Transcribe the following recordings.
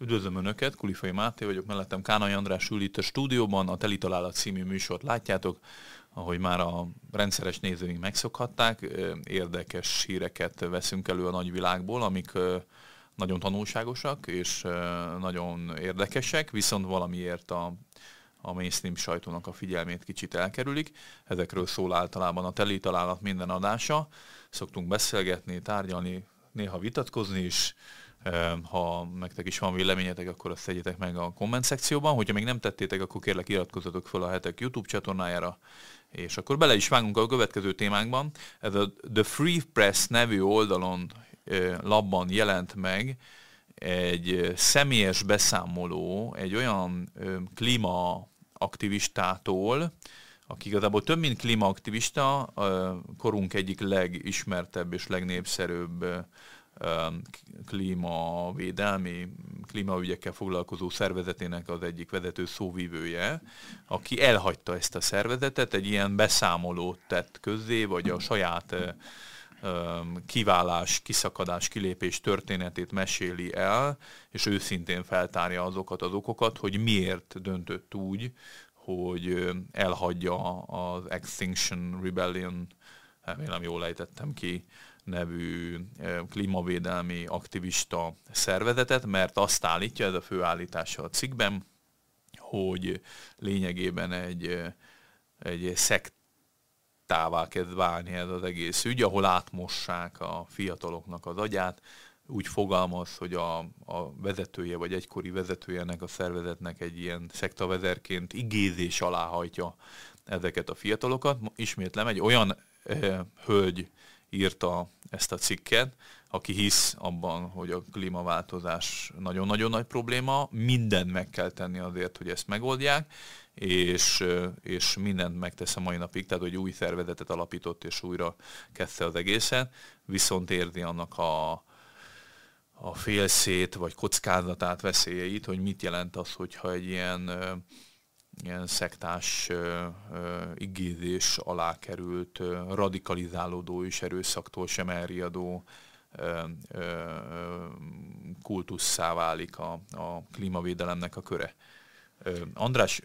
Üdvözlöm Önöket, Kulifai Máté vagyok, mellettem Kánai András ül itt a stúdióban, a Teli Találat című műsort látjátok, ahogy már a rendszeres nézőink megszokhatták, érdekes híreket veszünk elő a nagyvilágból, amik nagyon tanulságosak és nagyon érdekesek, viszont valamiért a, a mainstream sajtónak a figyelmét kicsit elkerülik. Ezekről szól általában a teli találat minden adása. Szoktunk beszélgetni, tárgyalni, néha vitatkozni is. Ha nektek is van véleményetek, akkor azt tegyétek meg a komment szekcióban. Hogyha még nem tettétek, akkor kérlek iratkozzatok fel a hetek YouTube csatornájára, és akkor bele is vágunk a következő témánkban. Ez a The Free Press nevű oldalon labban jelent meg egy személyes beszámoló egy olyan klímaaktivistától, aki igazából több, mint klímaaktivista, korunk egyik legismertebb és legnépszerűbb klímavédelmi, klímaügyekkel foglalkozó szervezetének az egyik vezető szóvívője, aki elhagyta ezt a szervezetet, egy ilyen beszámolót tett közzé, vagy a saját kiválás, kiszakadás, kilépés történetét meséli el, és őszintén feltárja azokat az okokat, hogy miért döntött úgy, hogy elhagyja az Extinction Rebellion, remélem jól lejtettem ki, nevű klímavédelmi aktivista szervezetet, mert azt állítja, ez a főállítása a cikkben, hogy lényegében egy, egy szekt tává kezd válni ez az egész ügy, ahol átmossák a fiataloknak az agyát, úgy fogalmaz, hogy a, a vezetője, vagy egykori vezetője ennek a szervezetnek egy ilyen szektavezerként igézés alá hajtja ezeket a fiatalokat. Ismétlem, egy olyan hölgy írta ezt a cikket, aki hisz abban, hogy a klímaváltozás nagyon-nagyon nagy probléma, mindent meg kell tenni azért, hogy ezt megoldják, és, és mindent megtesz a mai napig, tehát hogy új szervezetet alapított, és újra kezdte az egészen, viszont érzi annak a, a félszét, vagy kockázatát, veszélyeit, hogy mit jelent az, hogyha egy ilyen, ilyen szektás igézés alá került, radikalizálódó és erőszaktól sem elriadó kultusszá válik a, a klímavédelemnek a köre. András,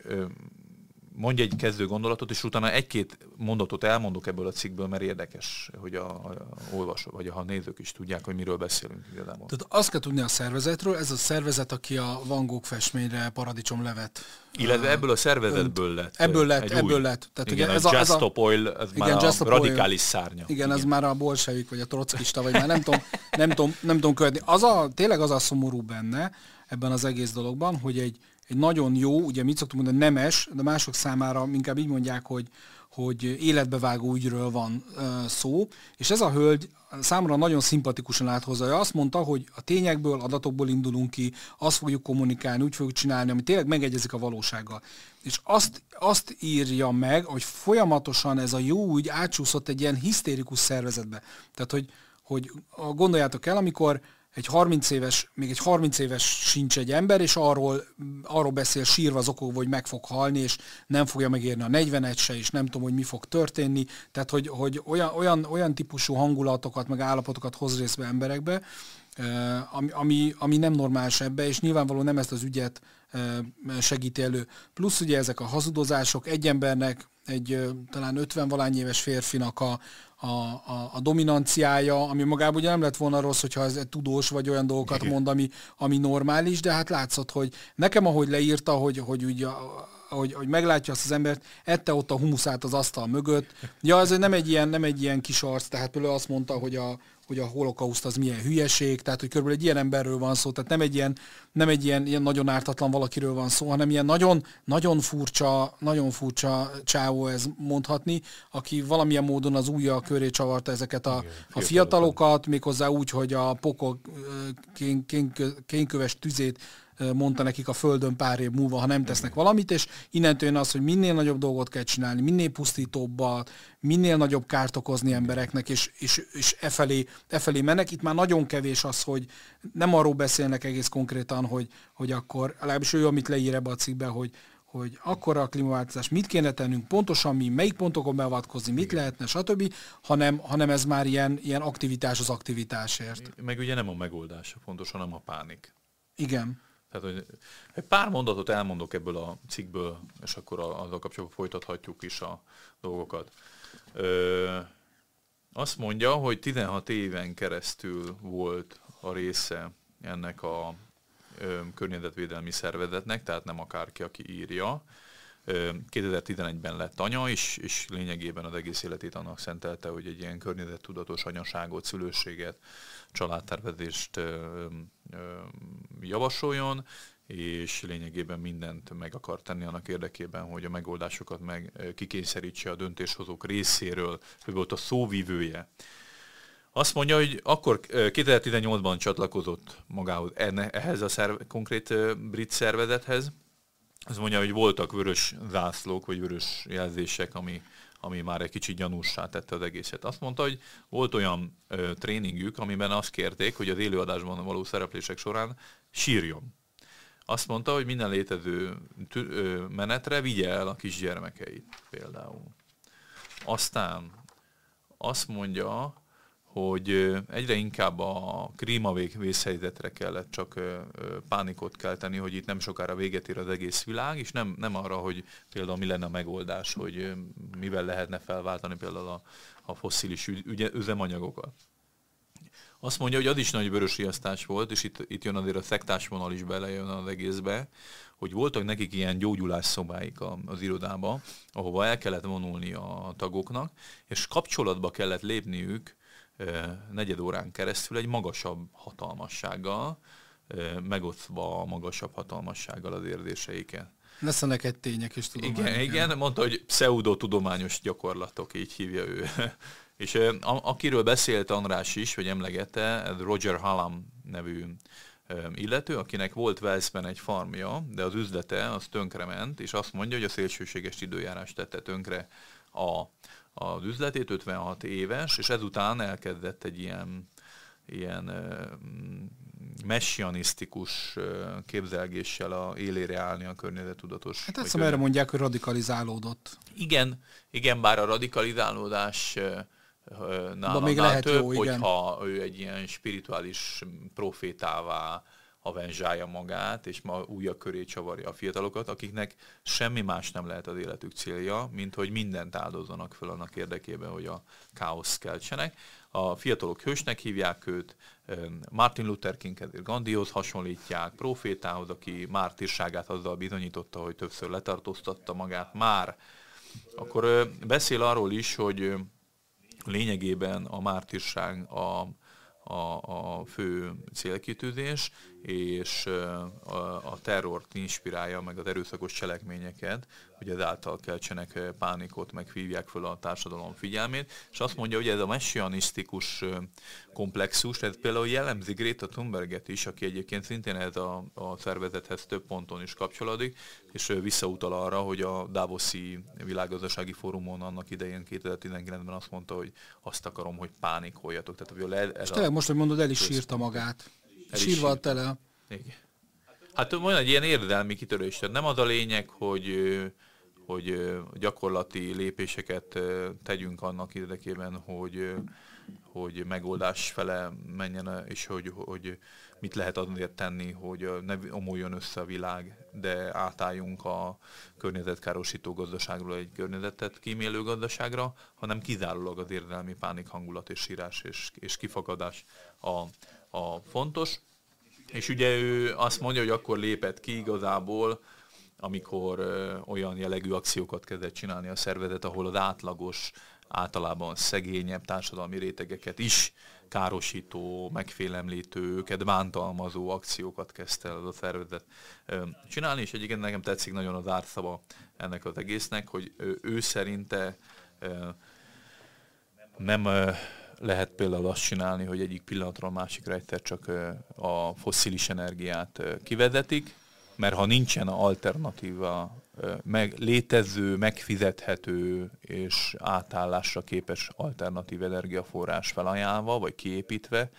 mondj egy kezdő gondolatot, és utána egy-két mondatot elmondok ebből a cikkből, mert érdekes, hogy a, a olvasó, vagy a nézők is tudják, hogy miről beszélünk igazából. Tehát azt kell tudni a szervezetről, ez a szervezet, aki a Van Gogh festményre paradicsom levet. Illetve ebből a szervezetből lett. Ebből lett, ebből új, lett. Tehát igen, ugye ez a, ez a Just Oil, ez igen, már a radikális szárnya. Igen, igen, ez már a bolsevik, vagy a trockista, vagy már nem tudom, nem tudom, nem tudom követni. Az a, tényleg az a szomorú benne ebben az egész dologban, hogy egy, egy nagyon jó, ugye mit szoktunk mondani, nemes, de mások számára inkább így mondják, hogy, hogy életbevágó ügyről van uh, szó, és ez a hölgy számomra nagyon szimpatikusan áthozza. Ő azt mondta, hogy a tényekből, adatokból indulunk ki, azt fogjuk kommunikálni, úgy fogjuk csinálni, ami tényleg megegyezik a valósággal. És azt, azt írja meg, hogy folyamatosan ez a jó ügy átsúszott egy ilyen hisztérikus szervezetbe. Tehát, hogy, hogy gondoljátok el, amikor egy 30 éves, még egy 30 éves sincs egy ember, és arról, arról beszél sírva az okokból, hogy meg fog halni, és nem fogja megérni a 41 se, és nem tudom, hogy mi fog történni. Tehát, hogy, hogy olyan, olyan, olyan típusú hangulatokat, meg állapotokat hoz részbe emberekbe, ami, ami, ami nem normális ebbe, és nyilvánvalóan nem ezt az ügyet segíti elő. Plusz ugye ezek a hazudozások, egy embernek, egy talán 50 valány éves férfinak a, a, a, a dominanciája, ami magában ugye nem lett volna rossz, hogyha ez egy tudós vagy olyan dolgokat Igen. mond, ami, ami normális, de hát látszott, hogy nekem ahogy leírta, hogy, hogy ugye hogy, hogy meglátja azt az embert, ette ott a humuszát az asztal mögött. Ja, ez nem egy ilyen, nem egy ilyen kis arc, tehát például azt mondta, hogy a, hogy a holokauszt az milyen hülyeség, tehát hogy körülbelül egy ilyen emberről van szó, tehát nem egy ilyen, nem egy ilyen, ilyen nagyon ártatlan valakiről van szó, hanem ilyen nagyon, nagyon furcsa, nagyon furcsa csávó ez mondhatni, aki valamilyen módon az újja köré csavarta ezeket a, a fiatalokat, méghozzá úgy, hogy a pokol kén, kén, kénköves tüzét mondta nekik a Földön pár év múlva, ha nem tesznek valamit, és innentől jön az, hogy minél nagyobb dolgot kell csinálni, minél pusztítóbbat, minél nagyobb kárt okozni embereknek, és, és, és e, felé, e felé mennek. Itt már nagyon kevés az, hogy nem arról beszélnek egész konkrétan, hogy, hogy akkor, legalábbis ő, amit leír ebbe a cikkbe, hogy, hogy akkor a klímaváltozás mit kéne tennünk, pontosan mi, melyik pontokon beavatkozni, mit lehetne, stb., hanem, hanem ez már ilyen, ilyen aktivitás az aktivitásért. Meg ugye nem a megoldás fontos, hanem a pánik. Igen. Tehát, hogy egy pár mondatot elmondok ebből a cikkből, és akkor azzal kapcsolatban folytathatjuk is a dolgokat. Ö, azt mondja, hogy 16 éven keresztül volt a része ennek a ö, környezetvédelmi szervezetnek, tehát nem akárki, aki írja. 2011-ben lett anya, és, és lényegében az egész életét annak szentelte, hogy egy ilyen környezettudatos anyaságot, szülőséget, családtervezést javasoljon, és lényegében mindent meg akar tenni annak érdekében, hogy a megoldásokat meg kikényszerítse a döntéshozók részéről. Ő volt a szóvívője. Azt mondja, hogy akkor 2018-ban csatlakozott magához ehhez a szerv, konkrét brit szervezethez. Azt mondja, hogy voltak vörös zászlók, vagy vörös jelzések, ami, ami már egy kicsit gyanúsá tette az egészet. Azt mondta, hogy volt olyan ö, tréningük, amiben azt kérték, hogy az élőadásban való szereplések során sírjon azt mondta, hogy minden létező menetre vigye el a kisgyermekeit például. Aztán azt mondja, hogy egyre inkább a klímavék vészhelyzetre kellett csak pánikot kelteni, hogy itt nem sokára véget ér az egész világ, és nem, nem arra, hogy például mi lenne a megoldás, hogy mivel lehetne felváltani például a, a fosszilis üzemanyagokat. Azt mondja, hogy az is nagy vörös riasztás volt, és itt, itt jön azért a szektás vonal is belejön az egészbe, hogy voltak nekik ilyen gyógyulás szobáik az irodába, ahova el kellett vonulni a tagoknak, és kapcsolatba kellett lépniük negyed órán keresztül egy magasabb hatalmassággal, megosztva a magasabb hatalmassággal az érzéseiket. Lesz a neked tények és tudományok. Igen, igen, mondta, hogy pseudotudományos gyakorlatok, így hívja ő és akiről beszélt András is, hogy emlegette, Roger Hallam nevű illető, akinek volt Velszben egy farmja, de az üzlete az tönkrement, és azt mondja, hogy a szélsőséges időjárás tette tönkre a, az üzletét, 56 éves, és ezután elkezdett egy ilyen, ilyen messianisztikus képzelgéssel a élére állni a környezetudatos. Hát ezt erre mondják, hogy radikalizálódott. Igen, igen, bár a radikalizálódás nála még lehet több, jó, igen. hogyha ő egy ilyen spirituális profétává avenzsálja magát, és ma újak köré csavarja a fiatalokat, akiknek semmi más nem lehet az életük célja, mint hogy mindent áldozzanak föl annak érdekében, hogy a káosz keltsenek. A fiatalok hősnek hívják őt, Martin Luther King Gandhihoz hasonlítják, profétához, aki mártírságát azzal bizonyította, hogy többször letartóztatta magát már. Akkor beszél arról is, hogy lényegében a mártírság a, a, a fő célkitűzés, és a, a terrort inspirálja, meg az erőszakos cselekményeket, hogy ezáltal keltsenek pánikot, meg hívják föl a társadalom figyelmét, és azt mondja, hogy ez a messianisztikus komplexus, ez például jellemzi Greta Thunberget is, aki egyébként szintén ez a, a szervezethez több ponton is kapcsolódik, és visszautal arra, hogy a Davoszi világgazdasági fórumon annak idején 2019-ben azt mondta, hogy azt akarom, hogy pánikoljatok. Tehát, ez és tényleg most, hogy mondod, el is sírta magát. Sírva tele. Igen. Hát van egy ilyen érdelmi kitörés. Tehát nem az a lényeg, hogy, hogy gyakorlati lépéseket tegyünk annak érdekében, hogy, hogy megoldás fele menjen, és hogy, hogy mit lehet azért tenni, hogy ne omoljon össze a világ, de átálljunk a környezetkárosító gazdaságról egy környezetet kímélő gazdaságra, hanem kizárólag az érdelmi pánik hangulat és sírás és, és kifakadás a, a fontos. És ugye ő azt mondja, hogy akkor lépett ki igazából, amikor olyan jellegű akciókat kezdett csinálni a szervezet, ahol az átlagos, általában szegényebb társadalmi rétegeket is károsító, megfélemlítő, őket bántalmazó akciókat kezdte el a szervezet csinálni, és egyébként nekem tetszik nagyon az árszava ennek az egésznek, hogy ő, szerinte nem lehet például azt csinálni, hogy egyik pillanatról a másikra egyszer csak a fosszilis energiát kivezetik, mert ha nincsen alternatíva, meg, létező, megfizethető és átállásra képes alternatív energiaforrás felajánlva, vagy kiépítve,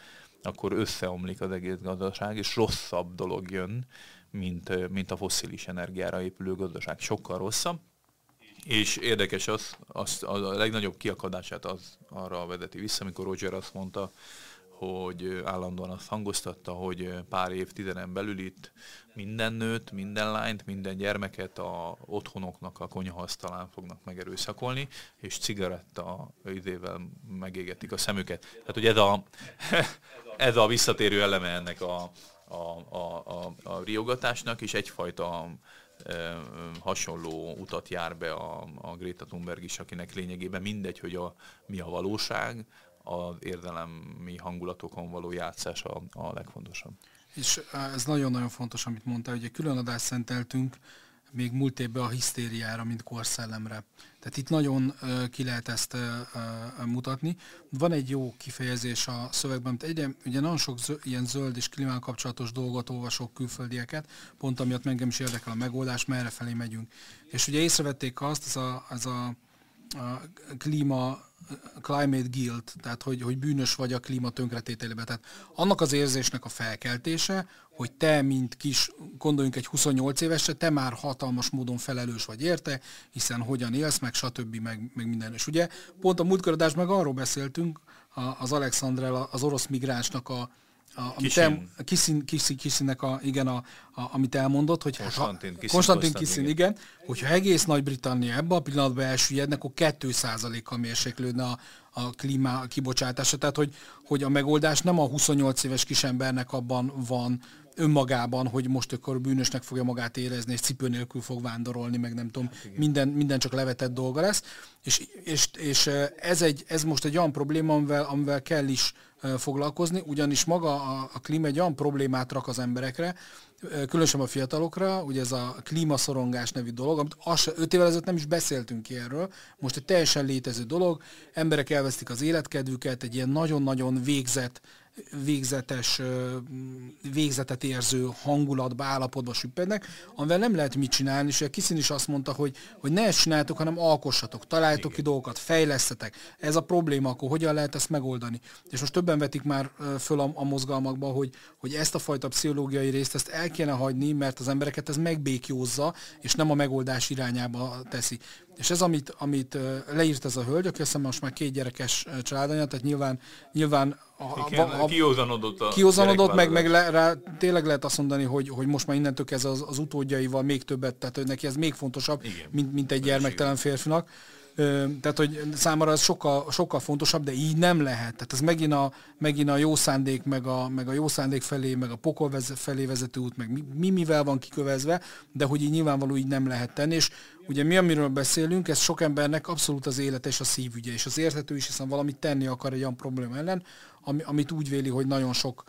akkor összeomlik az egész gazdaság, és rosszabb dolog jön, mint, mint a fosszilis energiára épülő gazdaság. Sokkal rosszabb. És érdekes az, az, a legnagyobb kiakadását az arra vezeti vissza, amikor Roger azt mondta, hogy állandóan azt hangoztatta, hogy pár évtizeden belül itt minden nőt, minden lányt, minden gyermeket a otthonoknak a konyhasztalán fognak megerőszakolni, és cigaretta idével megégetik a szemüket. Tehát, hogy ez a, ez a visszatérő eleme ennek a, a, a, a, a riogatásnak, és egyfajta hasonló utat jár be a, a Greta Thunberg is, akinek lényegében mindegy, hogy a, mi a valóság, az érdelemi hangulatokon való játszás a, a legfontosabb. És ez nagyon-nagyon fontos, amit mondta, hogy egy külön adást szenteltünk még múlt évben a hisztériára, mint korszellemre. Tehát itt nagyon ki lehet ezt mutatni. Van egy jó kifejezés a szövegben, amit egyre, ugye nagyon sok zö, ilyen zöld és klímán kapcsolatos dolgot olvasok külföldieket, pont amiatt engem is érdekel a megoldás, merre felé megyünk. És ugye észrevették azt, ez a, ez a, a klíma climate guilt, tehát hogy, hogy bűnös vagy a klíma tönkretételében. Tehát annak az érzésnek a felkeltése, hogy te, mint kis, gondoljunk egy 28 évesre, te már hatalmas módon felelős vagy érte, hiszen hogyan élsz, meg stb. meg, meg minden. És ugye pont a múltkor meg arról beszéltünk, az Alexandrel, az orosz migránsnak a, a, amit el, a Kiszin, Kiszin, Kiszinnek a, igen, a, a, amit elmondott, hogy Konstantin Kiszin, Konstantin Kiszin igen. igen, hogyha egész Nagy-Britannia ebben a pillanatban elsüllyedne, akkor 2%-kal mérséklődne a, a klíma kibocsátása. Tehát, hogy, hogy a megoldás nem a 28 éves kisembernek abban van önmagában, hogy most akkor bűnösnek fogja magát érezni, és cipő nélkül fog vándorolni, meg nem tudom, hát minden, minden csak levetett dolga lesz. És, és, és ez, egy, ez most egy olyan probléma, amivel, amivel kell is foglalkozni, ugyanis maga a, a klíma egy olyan problémát rak az emberekre, különösen a fiatalokra, ugye ez a klímaszorongás nevű dolog, amit az, öt évvel ezelőtt nem is beszéltünk erről, most egy teljesen létező dolog, emberek elvesztik az életkedvüket, egy ilyen nagyon-nagyon végzett végzetes, végzetet érző hangulatba, állapotba süppednek, amivel nem lehet mit csinálni, és Kiszin is azt mondta, hogy, hogy ne ezt csináljátok, hanem alkossatok, találjátok ki dolgokat, fejlesztetek. Ez a probléma, akkor hogyan lehet ezt megoldani? És most többen vetik már föl a, a mozgalmakba, hogy, hogy ezt a fajta pszichológiai részt ezt el kéne hagyni, mert az embereket ez megbékjózza, és nem a megoldás irányába teszi. És ez, amit, amit leírt ez a hölgy, aki azt most már két gyerekes családanya, tehát nyilván, nyilván a, a, a, kiózanodott a Kiózanodott, meg, meg le, rá, tényleg lehet azt mondani, hogy, hogy most már innentől ez az, az utódjaival még többet, tehát neki ez még fontosabb, mint, mint egy gyermektelen férfinak. Tehát, hogy számára ez sokkal, sokkal fontosabb, de így nem lehet. Tehát ez megint a, megint a jó szándék, meg a, meg a jó szándék felé, meg a pokol felé vezető út, meg mi, mi mivel van kikövezve, de hogy így nyilvánvaló így nem lehet tenni, és ugye mi, amiről beszélünk, ez sok embernek abszolút az élete és a szívügye, és az érthető is, hiszen valamit tenni akar egy olyan probléma ellen, ami, amit úgy véli, hogy nagyon sok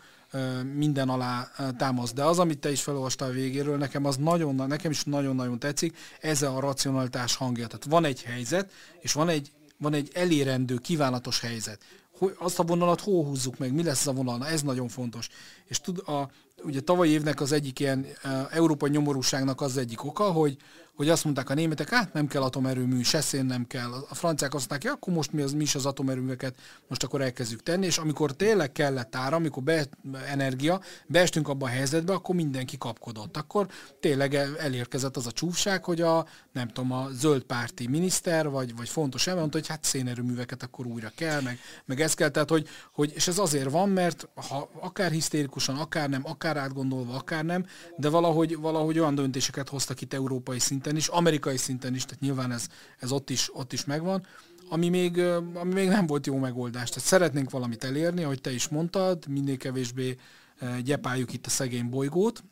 minden alá támaszt. De az, amit te is felolvastál végéről, nekem az nagyon, nekem is nagyon-nagyon tetszik, ez a racionalitás hangja. Tehát van egy helyzet, és van egy, van egy elérendő, kívánatos helyzet. Hogy azt a vonalat hol húzzuk meg, mi lesz a vonal, Na, ez nagyon fontos. És tud, a, ugye tavaly évnek az egyik ilyen uh, európai nyomorúságnak az egyik oka, hogy, hogy azt mondták a németek, hát nem kell atomerőmű, se szén nem kell. A franciák azt mondták, ja, akkor most mi, az, mi is az atomerőműveket most akkor elkezdjük tenni, és amikor tényleg kellett áram, amikor be, energia, beestünk abba a helyzetbe, akkor mindenki kapkodott. Akkor tényleg elérkezett az a csúfság, hogy a, nem tudom, a zöld párti miniszter, vagy, vagy fontos ember mondta, hogy hát szénerőműveket akkor újra kell, meg, meg ez kell, tehát hogy, hogy, és ez azért van, mert ha akár hisztérikusan, akár nem, akár átgondolva, akár nem, de valahogy, valahogy olyan döntéseket hoztak itt európai szinten, szinten is, amerikai szinten is, tehát nyilván ez, ez ott, is, ott is megvan, ami még, ami még nem volt jó megoldás. Tehát szeretnénk valamit elérni, ahogy te is mondtad, minél kevésbé gyepáljuk itt a szegény bolygót,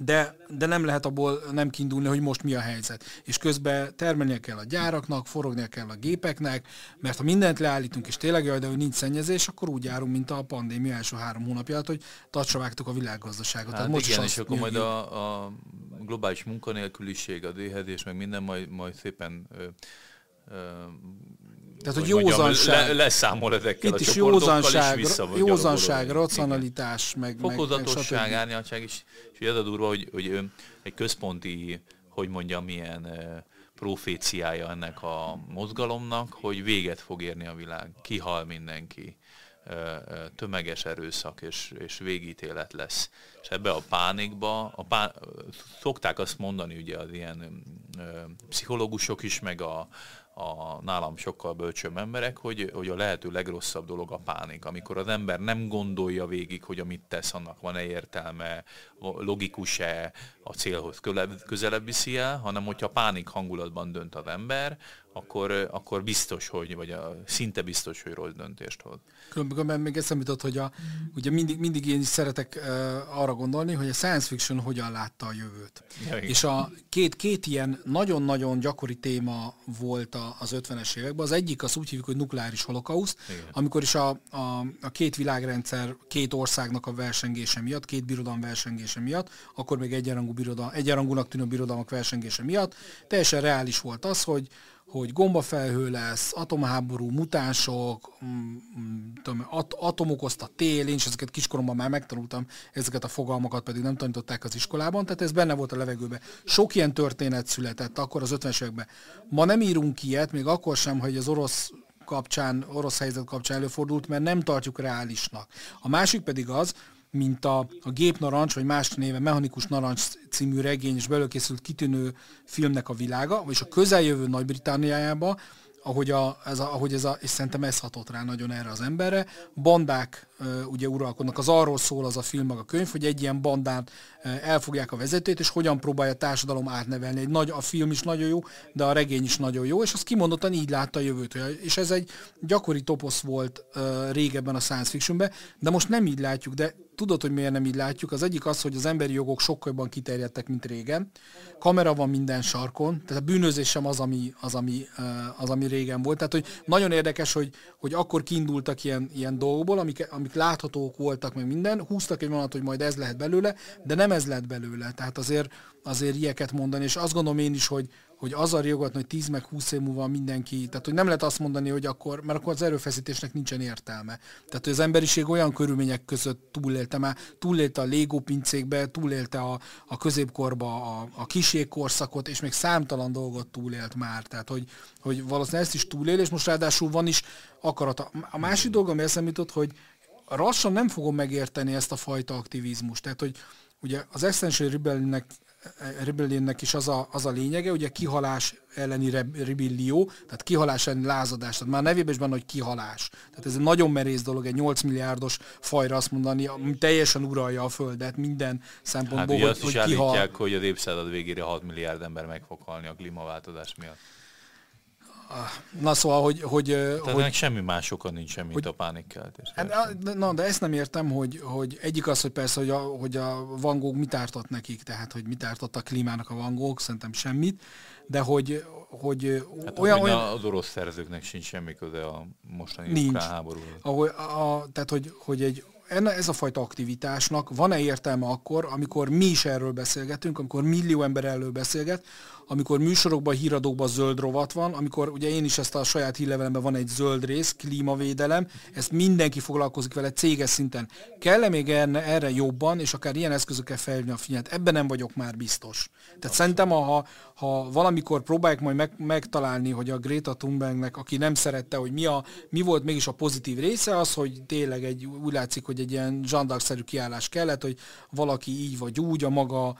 de, de nem lehet abból nem kiindulni, hogy most mi a helyzet. És közben termelnie kell a gyáraknak, forognia kell a gépeknek, mert ha mindent leállítunk, és tényleg jaj, de hogy nincs szennyezés, akkor úgy járunk, mint a pandémia első három hónapját, hogy tacsra vágtuk a világgazdaságot. Hát Tehát most igen, és akkor majd a, a globális munkanélküliség, a déhezés, meg minden majd, majd szépen ö, tehát, hogy józanság. Mondjam, le, leszámol ezekkel Itt a is józanság, is józanság, racionalitás, meg Fokozatosság, meg, árnyaltság is. És ez a durva, hogy, hogy egy központi, hogy mondjam, milyen proféciája ennek a mozgalomnak, hogy véget fog érni a világ. Kihal mindenki tömeges erőszak és, és végítélet lesz. És ebbe a pánikba, a pá, szokták azt mondani ugye az ilyen pszichológusok is, meg a, a nálam sokkal bölcsöbb emberek, hogy, hogy a lehető legrosszabb dolog a pánik. Amikor az ember nem gondolja végig, hogy amit tesz, annak van-e értelme, logikus-e, a célhoz közelebb viszi el, hanem hogyha pánik hangulatban dönt az ember, akkor, akkor biztos, hogy, vagy a, szinte biztos, hogy rossz döntést hoz. Különben még eszembe jutott, hogy a, ugye mindig, mindig én is szeretek uh, arra gondolni, hogy a science fiction hogyan látta a jövőt. Ja, És a két, két ilyen nagyon-nagyon gyakori téma volt a, az 50-es években. Az egyik az úgy hívjuk, hogy nukleáris holokauszt, amikor is a, a, a két világrendszer, két országnak a versengése miatt, két birodalom versengése miatt, akkor még egyenrangú birodalom, egyenrangúnak tűnő birodalmak versengése miatt, teljesen reális volt az, hogy hogy gombafelhő lesz, atomháború, mutánsok, mm, mm, tudom, at, atom okozta tél, én is ezeket kiskoromban már megtanultam, ezeket a fogalmakat pedig nem tanították az iskolában, tehát ez benne volt a levegőben. Sok ilyen történet született akkor az 50-es években. Ma nem írunk ilyet, még akkor sem, hogy az orosz kapcsán, orosz helyzet kapcsán előfordult, mert nem tartjuk reálisnak. A másik pedig az, mint a, a Gép Narancs, vagy más néve Mechanikus Narancs című regény és belőle készült kitűnő filmnek a világa, és a közeljövő Nagy-Britániájába ahogy, a, ez a, ahogy ez a, és szerintem ez hatott rá nagyon erre az emberre. Bandák ugye uralkodnak, az arról szól az a film, meg a könyv, hogy egy ilyen bandán elfogják a vezetőt, és hogyan próbálja a társadalom átnevelni. Egy nagy, a film is nagyon jó, de a regény is nagyon jó, és az kimondottan így látta a jövőt. És ez egy gyakori toposz volt régebben a science fictionben, de most nem így látjuk, de tudod, hogy miért nem így látjuk. Az egyik az, hogy az emberi jogok sokkal jobban kiterjedtek, mint régen. Kamera van minden sarkon, tehát a bűnözés sem az, ami, az, ami, az, ami régen volt. Tehát, hogy nagyon érdekes, hogy, hogy akkor kiindultak ilyen, ilyen dolgokból, amik, amik láthatók voltak, meg minden, húztak egy vonat, hogy majd ez lehet belőle, de nem ez lett belőle. Tehát azért, azért ilyeket mondani, és azt gondolom én is, hogy, hogy az a riogatni, hogy 10 meg 20 év múlva mindenki, tehát hogy nem lehet azt mondani, hogy akkor, mert akkor az erőfeszítésnek nincsen értelme. Tehát hogy az emberiség olyan körülmények között túlélte már, túlélte a Lego pincékbe, túlélte a, a középkorba a, a kiségkorszakot, és még számtalan dolgot túlélt már. Tehát hogy, hogy valószínűleg ezt is túlél, és most ráadásul van is akarata. A másik dolog, ami eszembe hogy rassan nem fogom megérteni ezt a fajta aktivizmust. Tehát, hogy ugye az Extension Rebellionnek rebellionnek is az a, az a lényege, ugye kihalás elleni rebellió, tehát kihalás elleni lázadás, tehát már nevében is benne, hogy kihalás. Tehát ez egy nagyon merész dolog, egy 8 milliárdos fajra azt mondani, ami teljesen uralja a Földet minden szempontból, hát, hogy, hogy kihal. hogy az évszázad végére 6 milliárd ember meg fog halni a klímaváltozás miatt. Na szóval, hogy... hogy Tehát hogy, semmi más oka nincs, mint hogy, a pánikkeltés. Hát, na, de ezt nem értem, hogy, hogy egyik az, hogy persze, hogy a, hogy a Van Gogh mit ártott nekik, tehát hogy mit ártott a klímának a Van Gogh, szerintem semmit, de hogy, hogy hát olyan, olyan... Az orosz szerzőknek sincs semmi köze a mostani nincs. háborúhoz. Ahogy, a, tehát, hogy, hogy egy ez a fajta aktivitásnak van-e értelme akkor, amikor mi is erről beszélgetünk, amikor millió ember erről beszélget, amikor műsorokban, híradókban zöld rovat van, amikor ugye én is ezt a saját hírlevelemben van egy zöld rész, klímavédelem, ezt mindenki foglalkozik vele céges szinten. Kell-e még erre, erre jobban, és akár ilyen eszközökkel felhívni a figyelmet? Ebben nem vagyok már biztos. Tehát szerintem, ha, ha valamikor próbálják majd meg, megtalálni, hogy a Greta Thunbergnek, aki nem szerette, hogy mi, a, mi volt mégis a pozitív része, az, hogy tényleg egy, úgy látszik, hogy egy ilyen zsandagszerű kiállás kellett, hogy valaki így vagy úgy a maga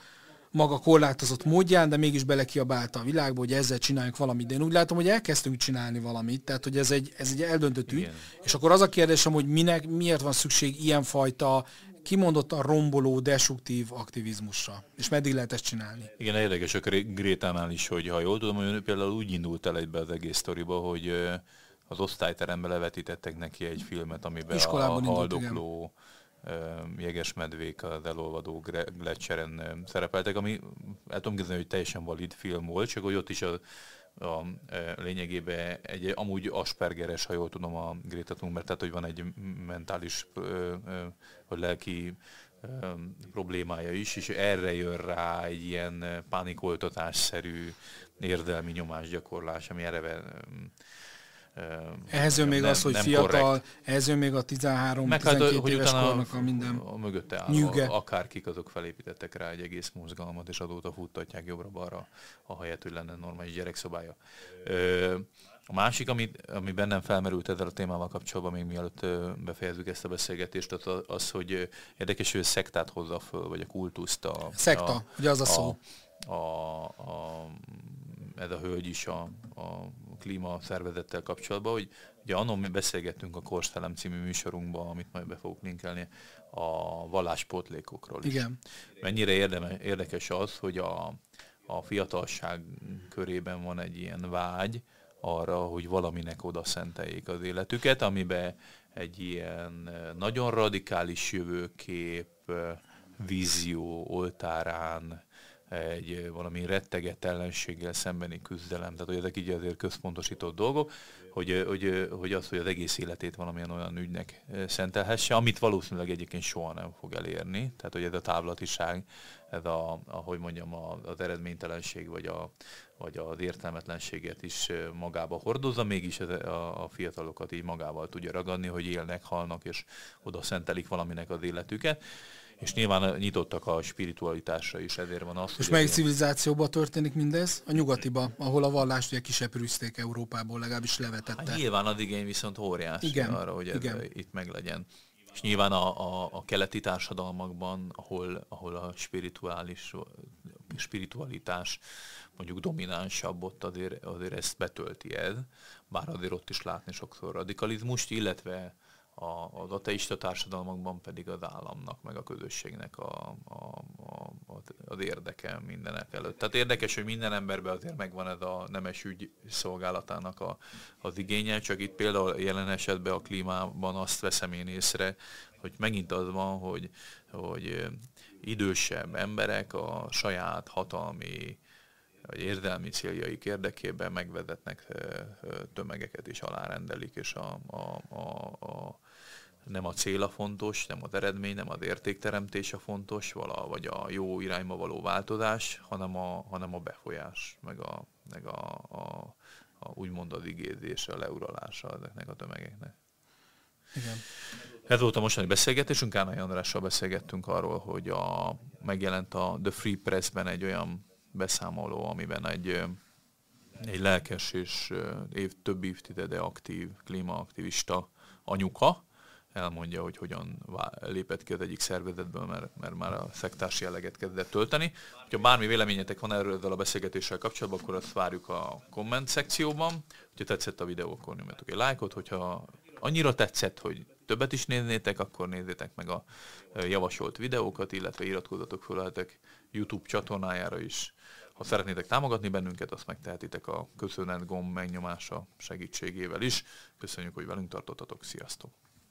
maga korlátozott módján, de mégis belekiabálta a világba, hogy ezzel csináljuk valamit. De én úgy látom, hogy elkezdtünk csinálni valamit, tehát hogy ez egy, ez egy eldöntött ügy. És akkor az a kérdésem, hogy minek, miért van szükség ilyenfajta kimondottan romboló, destruktív aktivizmusra. És meddig lehet ezt csinálni? Igen, érdekes a Grétánál is, hogy ha jól tudom, hogy például úgy indult el egybe az egész sztoriba, hogy az osztályterembe levetítettek neki egy filmet, amiben Iskolában a haldokló indult, jegesmedvék az elolvadó gletscheren szerepeltek, ami el tudom kezdeni, hogy teljesen valid film volt, csak hogy ott is a, a, lényegében egy amúgy aspergeres, ha jól tudom, a Greta Thunberg, tehát hogy van egy mentális vagy lelki problémája is, és erre jön rá egy ilyen pánikoltatásszerű érdelmi nyomásgyakorlás, ami erre ehhez jön még nem, az, hogy fiatal, korrekt. ehhez jön még a 13-12 hát, éves kornak a minden a mögötte álló, akárkik azok felépítettek rá egy egész mozgalmat, és azóta futtatják jobbra-balra, ahelyett, hogy lenne normális gyerekszobája. A másik, ami, ami bennem felmerült ezzel a témával kapcsolatban, még mielőtt befejezzük ezt a beszélgetést, az, az hogy érdekes, hogy a szektát hozza föl, vagy a kultuszt. A, Szekta, a, ugye az a szó. A, a, a ez a hölgy is a, a klíma szervezettel kapcsolatban, hogy ugye annól mi beszélgettünk a Korszelem című műsorunkban, amit majd be fogok linkelni, a valláspótlékokról is. Igen. Mennyire érdeme, érdekes az, hogy a, a fiatalság körében van egy ilyen vágy arra, hogy valaminek oda szenteljék az életüket, amiben egy ilyen nagyon radikális jövőkép, vízió oltárán, egy valami retteget ellenséggel szembeni küzdelem, tehát hogy ezek így azért központosított dolgok, hogy, hogy, hogy az, hogy az egész életét valamilyen olyan ügynek szentelhesse, amit valószínűleg egyébként soha nem fog elérni, tehát hogy ez a távlatiság, ez a, ahogy mondjam, az eredménytelenség vagy, a, vagy az értelmetlenséget is magába hordozza, mégis a, a fiatalokat így magával tudja ragadni, hogy élnek, halnak, és oda szentelik valaminek az életüket és nyilván nyitottak a spiritualitásra is, ezért van az, És melyik civilizációban történik mindez? A nyugatiba, ahol a vallást ugye kiseprűzték Európából, legalábbis levetette. Hát nyilván az igény viszont óriási igen, arra, hogy ez igen. itt meglegyen. És nyilván a, a, a keleti társadalmakban, ahol, ahol a spirituális, spiritualitás mondjuk dominánsabb, ott azért, azért ezt betölti ez, bár azért ott is látni sokszor radikalizmust, illetve a, az ateista társadalmakban pedig az államnak, meg a közösségnek a, a, a, az érdeke mindenek előtt. Tehát érdekes, hogy minden emberben azért megvan ez a nemes ügy szolgálatának a, az igénye, csak itt például jelen esetben a klímában azt veszem én észre, hogy megint az van, hogy, hogy idősebb emberek a saját hatalmi vagy érdelmi céljaik érdekében megvezetnek tömegeket is alárendelik, és a, a, a, a, nem a cél a fontos, nem az eredmény, nem az értékteremtés a fontos, vala, vagy a jó irányba való változás, hanem a, hanem a befolyás, meg a, meg a, a, a úgymond az igézése, a leuralása ezeknek a tömegeknek. Igen. Ez volt a mostani beszélgetésünk, Kánai Andrással beszélgettünk arról, hogy a, megjelent a The Free Press-ben egy olyan beszámoló, amiben egy, egy lelkes és év, több évtizede aktív klímaaktivista anyuka elmondja, hogy hogyan lépett ki az egyik szervezetből, mert, mert már a szektárs jelleget kezdett tölteni. Ha bármi véleményetek van erről ezzel a beszélgetéssel kapcsolatban, akkor azt várjuk a komment szekcióban. Ha tetszett a videó, akkor nyomjatok egy lájkot, hogyha annyira tetszett, hogy többet is néznétek, akkor nézzétek meg a javasolt videókat, illetve iratkozzatok fel YouTube csatornájára is. Ha szeretnétek támogatni bennünket, azt megtehetitek a köszönet gomb megnyomása segítségével is. Köszönjük, hogy velünk tartottatok. Sziasztok!